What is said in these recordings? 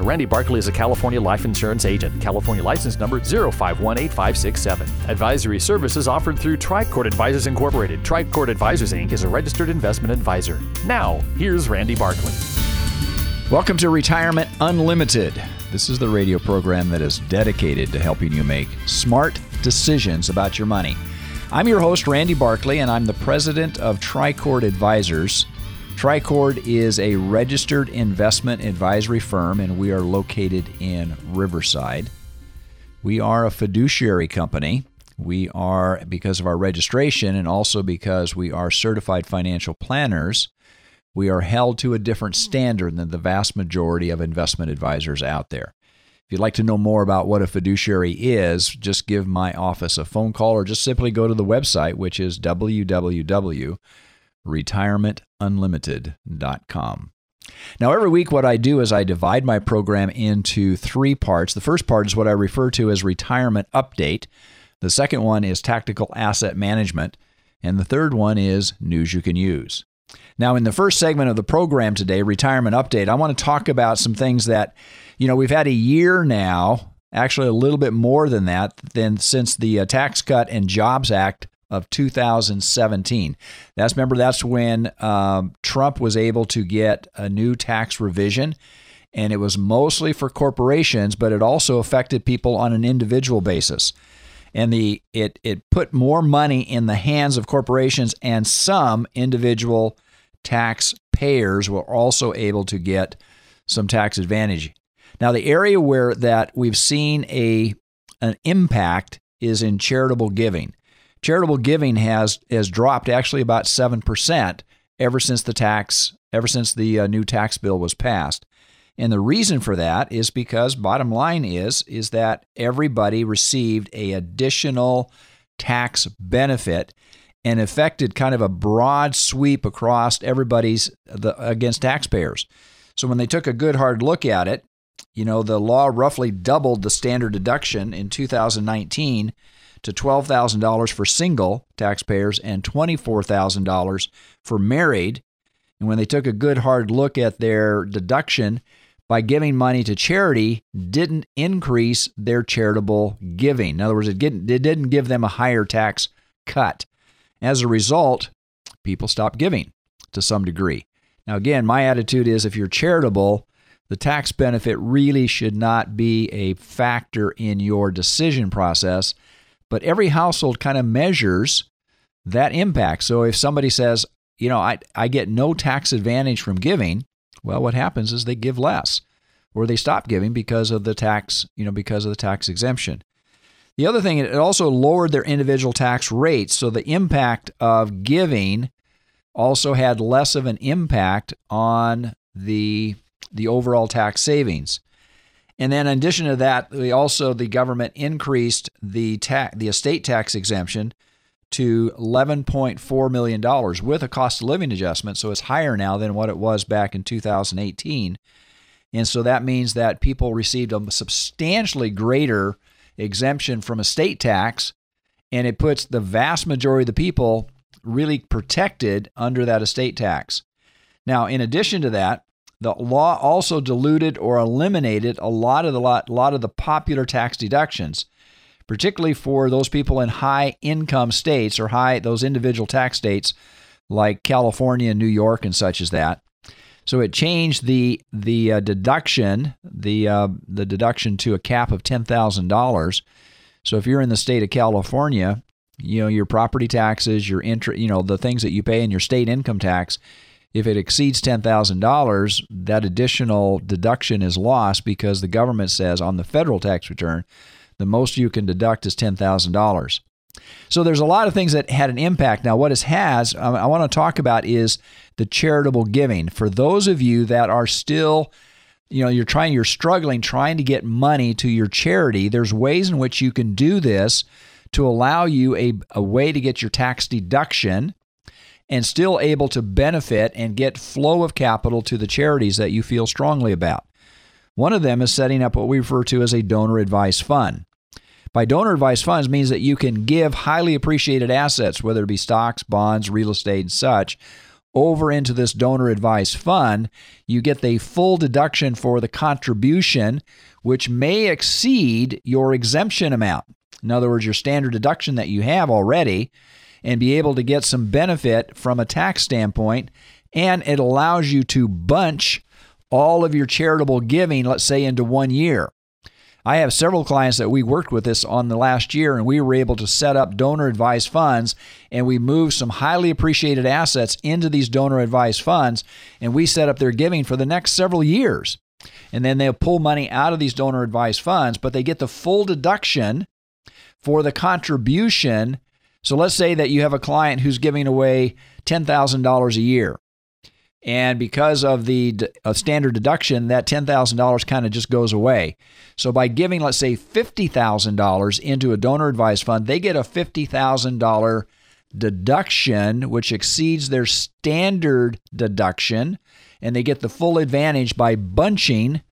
Randy Barkley is a California life insurance agent. California license number 0518567. Advisory services offered through Tricord Advisors Incorporated. Tricord Advisors Inc. is a registered investment advisor. Now, here's Randy Barkley. Welcome to Retirement Unlimited. This is the radio program that is dedicated to helping you make smart decisions about your money. I'm your host, Randy Barkley, and I'm the president of Tricord Advisors. Tricord is a registered investment advisory firm, and we are located in Riverside. We are a fiduciary company. We are, because of our registration and also because we are certified financial planners, we are held to a different standard than the vast majority of investment advisors out there. If you'd like to know more about what a fiduciary is, just give my office a phone call or just simply go to the website, which is www retirementunlimited.com. Now, every week, what I do is I divide my program into three parts. The first part is what I refer to as retirement update. The second one is tactical asset management. And the third one is news you can use. Now, in the first segment of the program today, Retirement Update, I want to talk about some things that, you know, we've had a year now, actually a little bit more than that, than since the uh, Tax Cut and Jobs Act of 2017. That's remember that's when um, Trump was able to get a new tax revision, and it was mostly for corporations, but it also affected people on an individual basis. And the it it put more money in the hands of corporations, and some individual taxpayers were also able to get some tax advantage. Now, the area where that we've seen a an impact is in charitable giving charitable giving has has dropped actually about 7% ever since the tax ever since the uh, new tax bill was passed. And the reason for that is because bottom line is is that everybody received a additional tax benefit and affected kind of a broad sweep across everybody's the, against taxpayers. So when they took a good hard look at it, you know, the law roughly doubled the standard deduction in 2019 to $12,000 for single taxpayers and $24,000 for married. And when they took a good hard look at their deduction by giving money to charity, didn't increase their charitable giving. In other words, it didn't, it didn't give them a higher tax cut. As a result, people stopped giving to some degree. Now, again, my attitude is if you're charitable, the tax benefit really should not be a factor in your decision process but every household kind of measures that impact. So if somebody says, you know, I, I get no tax advantage from giving, well, what happens is they give less or they stop giving because of the tax, you know, because of the tax exemption. The other thing, it also lowered their individual tax rates. So the impact of giving also had less of an impact on the, the overall tax savings. And then in addition to that, we also the government increased the tax the estate tax exemption to $11.4 million with a cost of living adjustment. So it's higher now than what it was back in 2018. And so that means that people received a substantially greater exemption from estate tax. And it puts the vast majority of the people really protected under that estate tax. Now, in addition to that, the law also diluted or eliminated a lot of the lot, lot of the popular tax deductions, particularly for those people in high income states or high those individual tax states like California, New York, and such as that. So it changed the the uh, deduction the uh, the deduction to a cap of ten thousand dollars. So if you're in the state of California, you know your property taxes, your interest, you know the things that you pay in your state income tax if it exceeds $10,000, that additional deduction is lost because the government says on the federal tax return, the most you can deduct is $10,000. So there's a lot of things that had an impact. Now, what it has, I want to talk about is the charitable giving. For those of you that are still you know you're trying you're struggling trying to get money to your charity there's ways in which you can do this to allow you a, a way to get your tax deduction and still able to benefit and get flow of capital to the charities that you feel strongly about. One of them is setting up what we refer to as a donor advice fund. By donor advice funds means that you can give highly appreciated assets whether it be stocks bonds real estate and such over into this donor advice fund, you get the full deduction for the contribution, which may exceed your exemption amount. In other words, your standard deduction that you have already, and be able to get some benefit from a tax standpoint. And it allows you to bunch all of your charitable giving, let's say, into one year. I have several clients that we worked with this on the last year, and we were able to set up donor advised funds, and we moved some highly appreciated assets into these donor advised funds, and we set up their giving for the next several years. And then they'll pull money out of these donor advised funds, but they get the full deduction for the contribution. So let's say that you have a client who's giving away $10,000 a year. And because of the standard deduction, that $10,000 kind of just goes away. So by giving, let's say, $50,000 into a donor advised fund, they get a $50,000 deduction, which exceeds their standard deduction, and they get the full advantage by bunching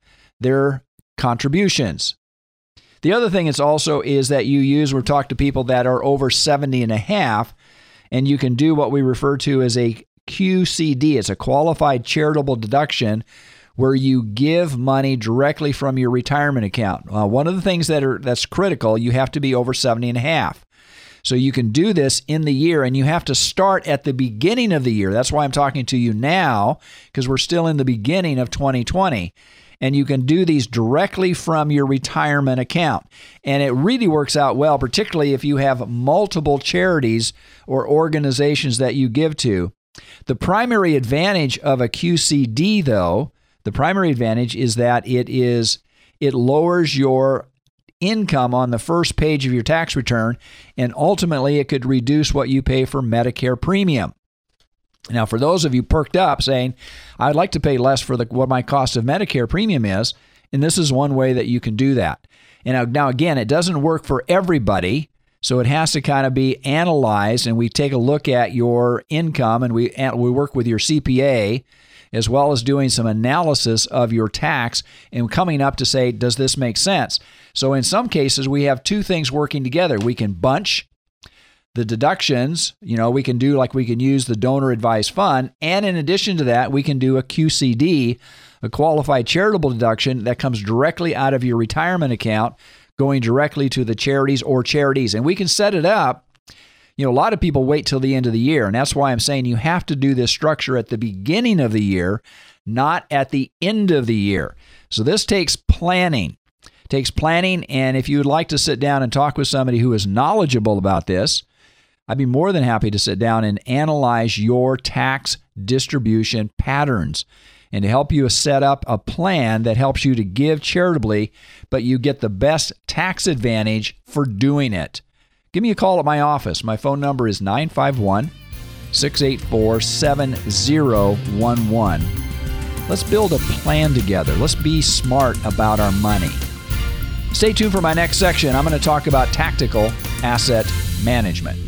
their contributions. The other thing it's also is that you use, we've talked to people that are over 70 and a half, and you can do what we refer to as a QCD. It's a qualified charitable deduction where you give money directly from your retirement account. Uh, one of the things that are that's critical, you have to be over 70 and a half. So you can do this in the year and you have to start at the beginning of the year. That's why I'm talking to you now because we're still in the beginning of 2020 and you can do these directly from your retirement account. And it really works out well, particularly if you have multiple charities or organizations that you give to. The primary advantage of a QCD, though, the primary advantage is that it is it lowers your income on the first page of your tax return, and ultimately it could reduce what you pay for Medicare premium. Now, for those of you perked up saying, I'd like to pay less for the, what my cost of Medicare premium is, and this is one way that you can do that. And now, again, it doesn't work for everybody. So it has to kind of be analyzed, and we take a look at your income, and we we work with your CPA, as well as doing some analysis of your tax and coming up to say, does this make sense? So in some cases, we have two things working together. We can bunch the deductions. You know, we can do like we can use the donor advised fund, and in addition to that, we can do a QCD, a qualified charitable deduction that comes directly out of your retirement account going directly to the charities or charities. And we can set it up. You know, a lot of people wait till the end of the year. And that's why I'm saying you have to do this structure at the beginning of the year, not at the end of the year. So this takes planning. Takes planning. And if you would like to sit down and talk with somebody who is knowledgeable about this, I'd be more than happy to sit down and analyze your tax distribution patterns and to help you set up a plan that helps you to give charitably, but you get the best tax advantage for doing it. Give me a call at my office. My phone number is 951 684 7011. Let's build a plan together. Let's be smart about our money. Stay tuned for my next section. I'm going to talk about tactical asset management.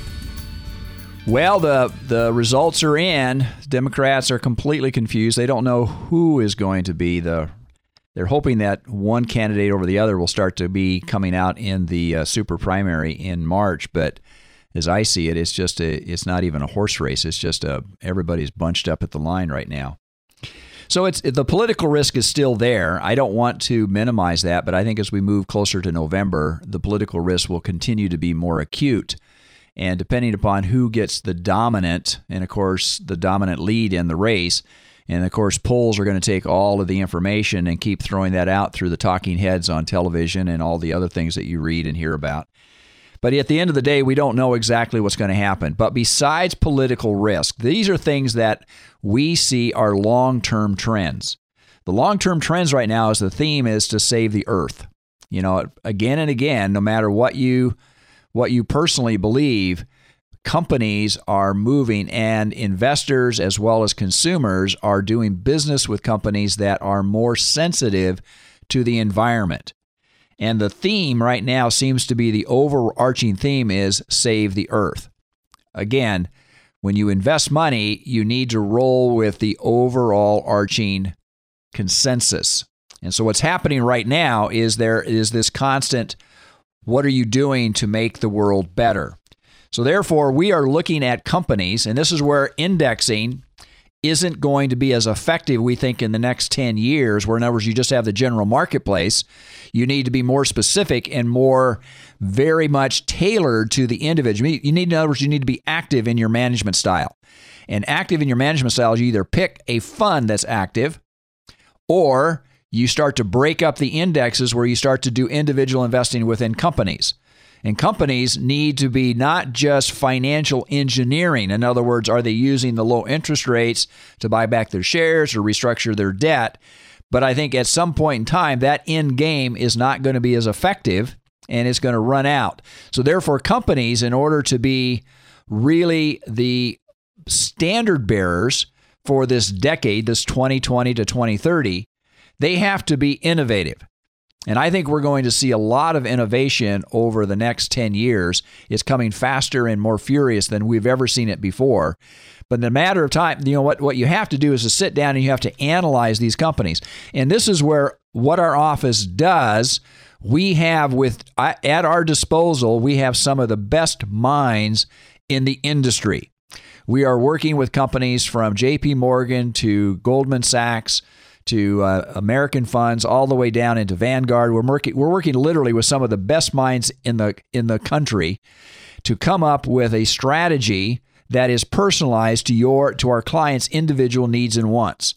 Well, the the results are in. Democrats are completely confused. They don't know who is going to be the. They're hoping that one candidate over the other will start to be coming out in the uh, super primary in March. But as I see it, it's just a. It's not even a horse race. It's just a. Everybody's bunched up at the line right now. So it's the political risk is still there. I don't want to minimize that, but I think as we move closer to November, the political risk will continue to be more acute. And depending upon who gets the dominant, and of course, the dominant lead in the race, and of course, polls are going to take all of the information and keep throwing that out through the talking heads on television and all the other things that you read and hear about. But at the end of the day, we don't know exactly what's going to happen. But besides political risk, these are things that we see are long term trends. The long term trends right now is the theme is to save the earth. You know, again and again, no matter what you what you personally believe, companies are moving and investors as well as consumers are doing business with companies that are more sensitive to the environment. And the theme right now seems to be the overarching theme is save the earth. Again, when you invest money, you need to roll with the overall arching consensus. And so what's happening right now is there is this constant what are you doing to make the world better? So therefore, we are looking at companies and this is where indexing isn't going to be as effective, we think, in the next 10 years, where in other words, you just have the general marketplace. You need to be more specific and more very much tailored to the individual. You need, in other words, you need to be active in your management style. And active in your management style is you either pick a fund that's active or you start to break up the indexes where you start to do individual investing within companies. And companies need to be not just financial engineering. In other words, are they using the low interest rates to buy back their shares or restructure their debt? But I think at some point in time, that end game is not going to be as effective and it's going to run out. So, therefore, companies, in order to be really the standard bearers for this decade, this 2020 to 2030, they have to be innovative. And I think we're going to see a lot of innovation over the next 10 years. It's coming faster and more furious than we've ever seen it before. But in a matter of time, you know what what you have to do is to sit down and you have to analyze these companies. And this is where what our office does, we have with at our disposal, we have some of the best minds in the industry. We are working with companies from JP Morgan to Goldman Sachs to uh, American funds, all the way down into Vanguard. We're working, we're working literally with some of the best minds in the in the country to come up with a strategy that is personalized to your to our clients' individual needs and wants.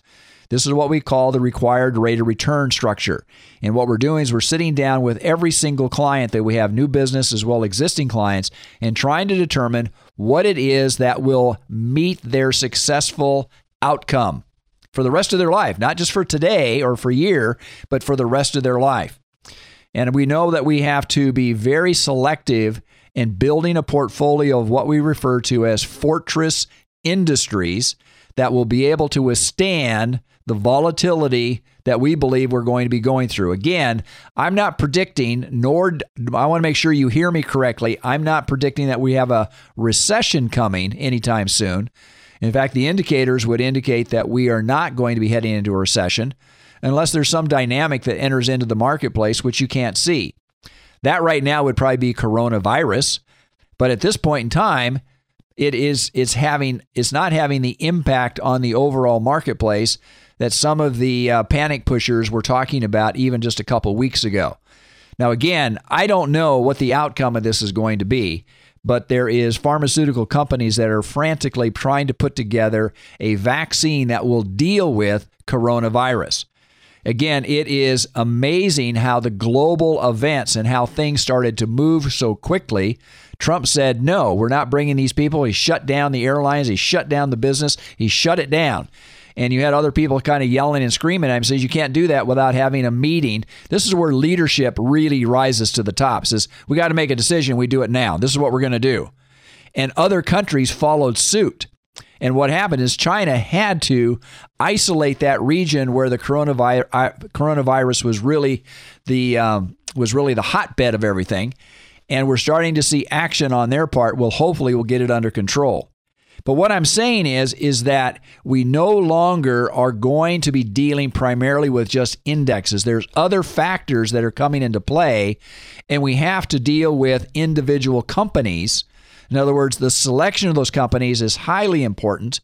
This is what we call the required rate of return structure. And what we're doing is we're sitting down with every single client that we have new business as well existing clients and trying to determine what it is that will meet their successful outcome for the rest of their life, not just for today or for a year, but for the rest of their life. And we know that we have to be very selective in building a portfolio of what we refer to as fortress industries that will be able to withstand the volatility that we believe we're going to be going through. Again, I'm not predicting, nor I want to make sure you hear me correctly. I'm not predicting that we have a recession coming anytime soon. In fact, the indicators would indicate that we are not going to be heading into a recession unless there's some dynamic that enters into the marketplace which you can't see. That right now would probably be coronavirus, but at this point in time, it is it's having it's not having the impact on the overall marketplace that some of the uh, panic pushers were talking about even just a couple weeks ago. Now again, I don't know what the outcome of this is going to be but there is pharmaceutical companies that are frantically trying to put together a vaccine that will deal with coronavirus. Again, it is amazing how the global events and how things started to move so quickly. Trump said, no, we're not bringing these people. He shut down the airlines, he shut down the business, he shut it down and you had other people kind of yelling and screaming at him says you can't do that without having a meeting this is where leadership really rises to the top says we got to make a decision we do it now this is what we're going to do and other countries followed suit And what happened is China had to isolate that region where the coronavirus, coronavirus was really the um, was really the hotbed of everything. And we're starting to see action on their part. Well, hopefully, we'll get it under control. But what I'm saying is, is that we no longer are going to be dealing primarily with just indexes. There's other factors that are coming into play, and we have to deal with individual companies. In other words, the selection of those companies is highly important.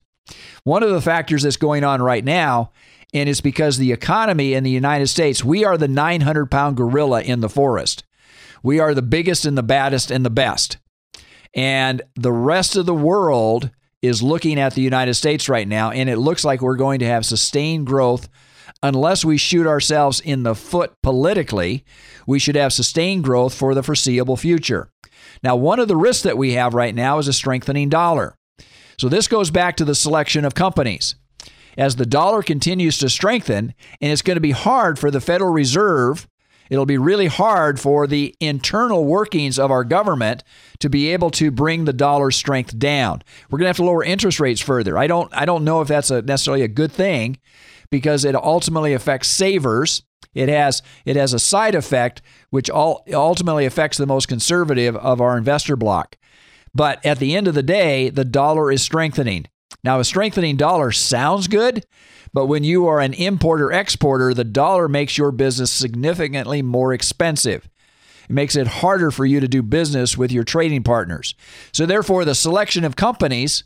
One of the factors that's going on right now, and it's because the economy in the United States, we are the 900 pound gorilla in the forest. We are the biggest and the baddest and the best. And the rest of the world is looking at the United States right now, and it looks like we're going to have sustained growth unless we shoot ourselves in the foot politically. We should have sustained growth for the foreseeable future. Now, one of the risks that we have right now is a strengthening dollar. So, this goes back to the selection of companies. As the dollar continues to strengthen, and it's going to be hard for the Federal Reserve it'll be really hard for the internal workings of our government to be able to bring the dollar strength down. We're going to have to lower interest rates further. I don't I don't know if that's a, necessarily a good thing because it ultimately affects savers. It has it has a side effect which all, ultimately affects the most conservative of our investor block. But at the end of the day, the dollar is strengthening. Now, a strengthening dollar sounds good, but when you are an importer exporter, the dollar makes your business significantly more expensive. It makes it harder for you to do business with your trading partners. So, therefore, the selection of companies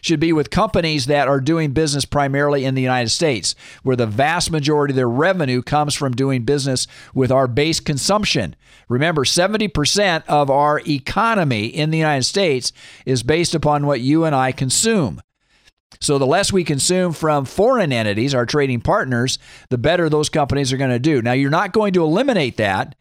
should be with companies that are doing business primarily in the United States, where the vast majority of their revenue comes from doing business with our base consumption. Remember, 70% of our economy in the United States is based upon what you and I consume. So the less we consume from foreign entities, our trading partners, the better those companies are going to do. Now, you're not going to eliminate that,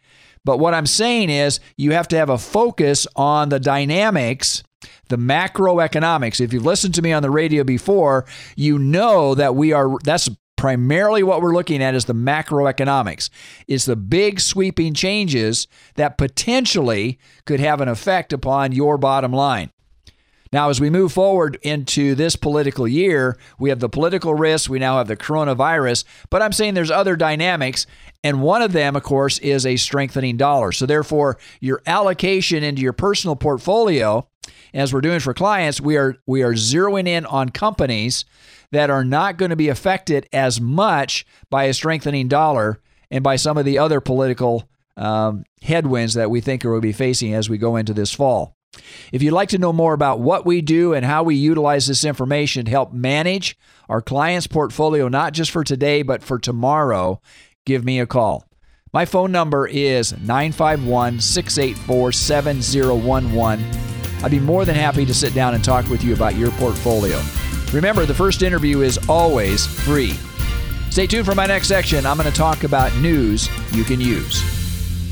but what I'm saying is you have to have a focus on the dynamics, the macroeconomics. If you've listened to me on the radio before, you know that we are that's primarily what we're looking at is the macroeconomics. It's the big sweeping changes that potentially could have an effect upon your bottom line. Now, as we move forward into this political year, we have the political risks, we now have the coronavirus, but I'm saying there's other dynamics. And one of them, of course, is a strengthening dollar. So, therefore, your allocation into your personal portfolio, as we're doing for clients, we are we are zeroing in on companies that are not going to be affected as much by a strengthening dollar and by some of the other political um, headwinds that we think we'll be facing as we go into this fall. If you'd like to know more about what we do and how we utilize this information to help manage our clients' portfolio, not just for today, but for tomorrow, give me a call. My phone number is 951 684 7011. I'd be more than happy to sit down and talk with you about your portfolio. Remember, the first interview is always free. Stay tuned for my next section. I'm going to talk about news you can use.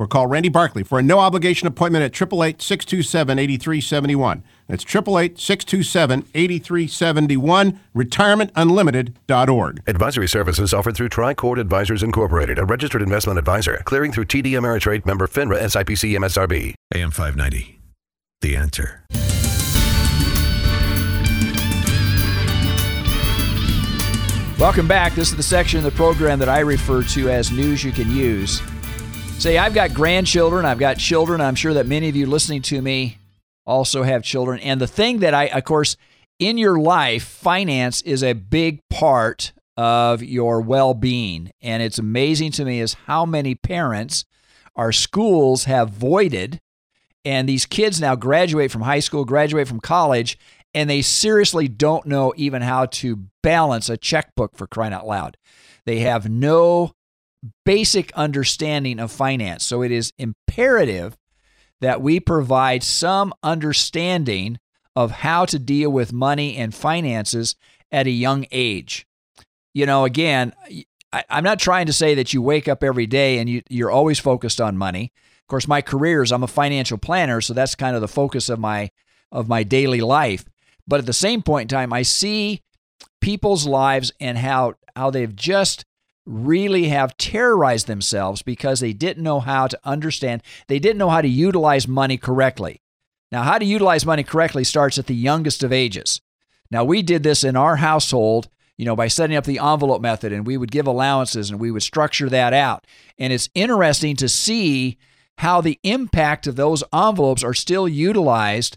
or call Randy Barkley for a no obligation appointment at 888 627 8371. That's 888 627 8371, retirementunlimited.org. Advisory services offered through Tricord Advisors Incorporated, a registered investment advisor, clearing through TD Ameritrade member FINRA SIPC MSRB. AM 590. The answer. Welcome back. This is the section of the program that I refer to as News You Can Use. Say, I've got grandchildren, I've got children. I'm sure that many of you listening to me also have children. And the thing that I, of course, in your life, finance is a big part of your well being. And it's amazing to me is how many parents our schools have voided. And these kids now graduate from high school, graduate from college, and they seriously don't know even how to balance a checkbook for crying out loud. They have no basic understanding of finance. So it is imperative that we provide some understanding of how to deal with money and finances at a young age. You know, again, I, am not trying to say that you wake up every day and you, you're always focused on money. Of course, my career is I'm a financial planner, so that's kind of the focus of my of my daily life. But at the same point in time, I see people's lives and how how they've just really have terrorized themselves because they didn't know how to understand, they didn't know how to utilize money correctly. Now, how to utilize money correctly starts at the youngest of ages. Now, we did this in our household, you know, by setting up the envelope method and we would give allowances and we would structure that out. And it's interesting to see how the impact of those envelopes are still utilized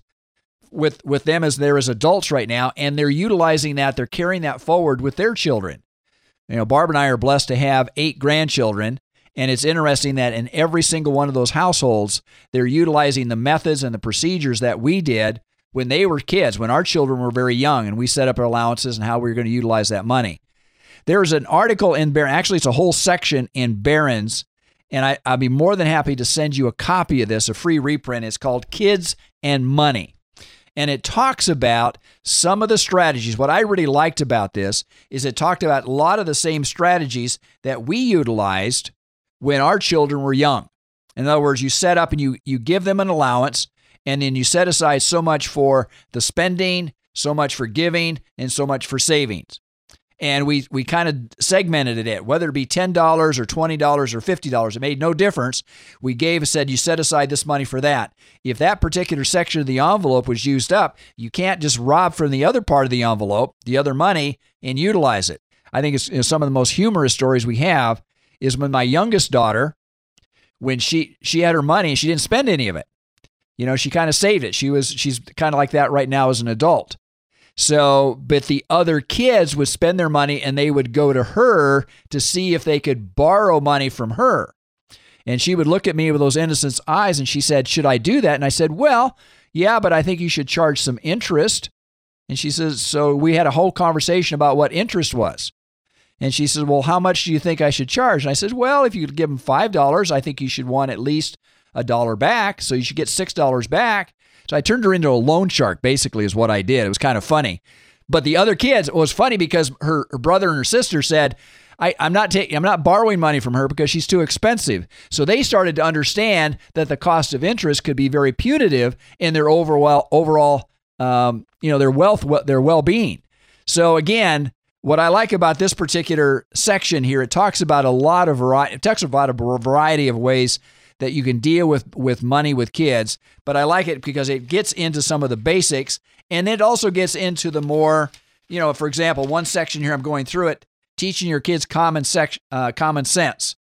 with with them as they're as adults right now and they're utilizing that they're carrying that forward with their children you know, Barb and I are blessed to have eight grandchildren. And it's interesting that in every single one of those households, they're utilizing the methods and the procedures that we did when they were kids, when our children were very young, and we set up our allowances and how we were going to utilize that money. There's an article in Barron, actually, it's a whole section in Barron's, and I, I'd be more than happy to send you a copy of this, a free reprint. It's called Kids and Money and it talks about some of the strategies. What I really liked about this is it talked about a lot of the same strategies that we utilized when our children were young. In other words, you set up and you you give them an allowance and then you set aside so much for the spending, so much for giving, and so much for savings and we we kind of segmented it whether it be $10 or $20 or $50 it made no difference. We gave said you set aside this money for that. If that particular section of the envelope was used up you can't just rob from the other part of the envelope the other money and utilize it. I think it's, it's some of the most humorous stories we have is when my youngest daughter when she she had her money she didn't spend any of it. You know she kind of saved it. She was she's kind of like that right now as an adult so, but the other kids would spend their money and they would go to her to see if they could borrow money from her. And she would look at me with those innocent eyes and she said, Should I do that? And I said, Well, yeah, but I think you should charge some interest. And she says, So we had a whole conversation about what interest was. And she says, Well, how much do you think I should charge? And I said, Well, if you could give them $5, I think you should want at least a dollar back. So you should get $6 back. So I turned her into a loan shark, basically, is what I did. It was kind of funny. But the other kids, it was funny because her, her brother and her sister said, I, am not taking, I'm not borrowing money from her because she's too expensive. So they started to understand that the cost of interest could be very punitive in their overall, overall, um, you know, their wealth, their well-being. So again, what I like about this particular section here, it talks about a lot of variety, it talks about a variety of ways that you can deal with with money with kids. But I like it because it gets into some of the basics, and it also gets into the more, you know, for example, one section here I'm going through it, teaching your kids common sec, uh, common sense.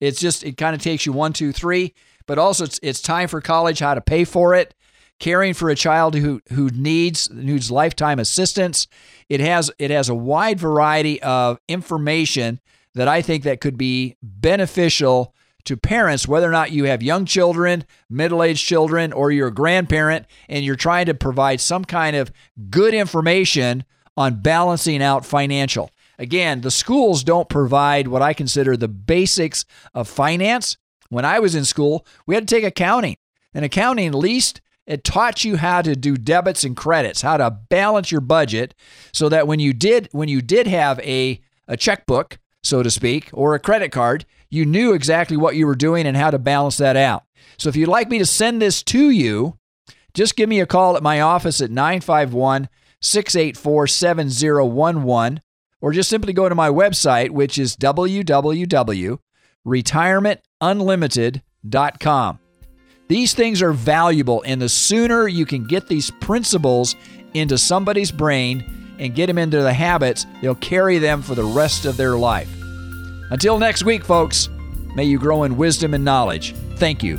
It's just it kind of takes you one, two, three, but also it's it's time for college, how to pay for it, caring for a child who who needs needs lifetime assistance. It has it has a wide variety of information that I think that could be beneficial to parents, whether or not you have young children, middle aged children, or you're a grandparent, and you're trying to provide some kind of good information on balancing out financial. Again, the schools don't provide what I consider the basics of finance. When I was in school, we had to take accounting. And accounting, at least, it taught you how to do debits and credits, how to balance your budget so that when you did when you did have a, a checkbook, so to speak, or a credit card, you knew exactly what you were doing and how to balance that out. So if you'd like me to send this to you, just give me a call at my office at 951 684 7011, or just simply go to my website, which is www.retirementunlimited.com. These things are valuable, and the sooner you can get these principles into somebody's brain and get them into the habits, they'll carry them for the rest of their life. Until next week, folks, may you grow in wisdom and knowledge. Thank you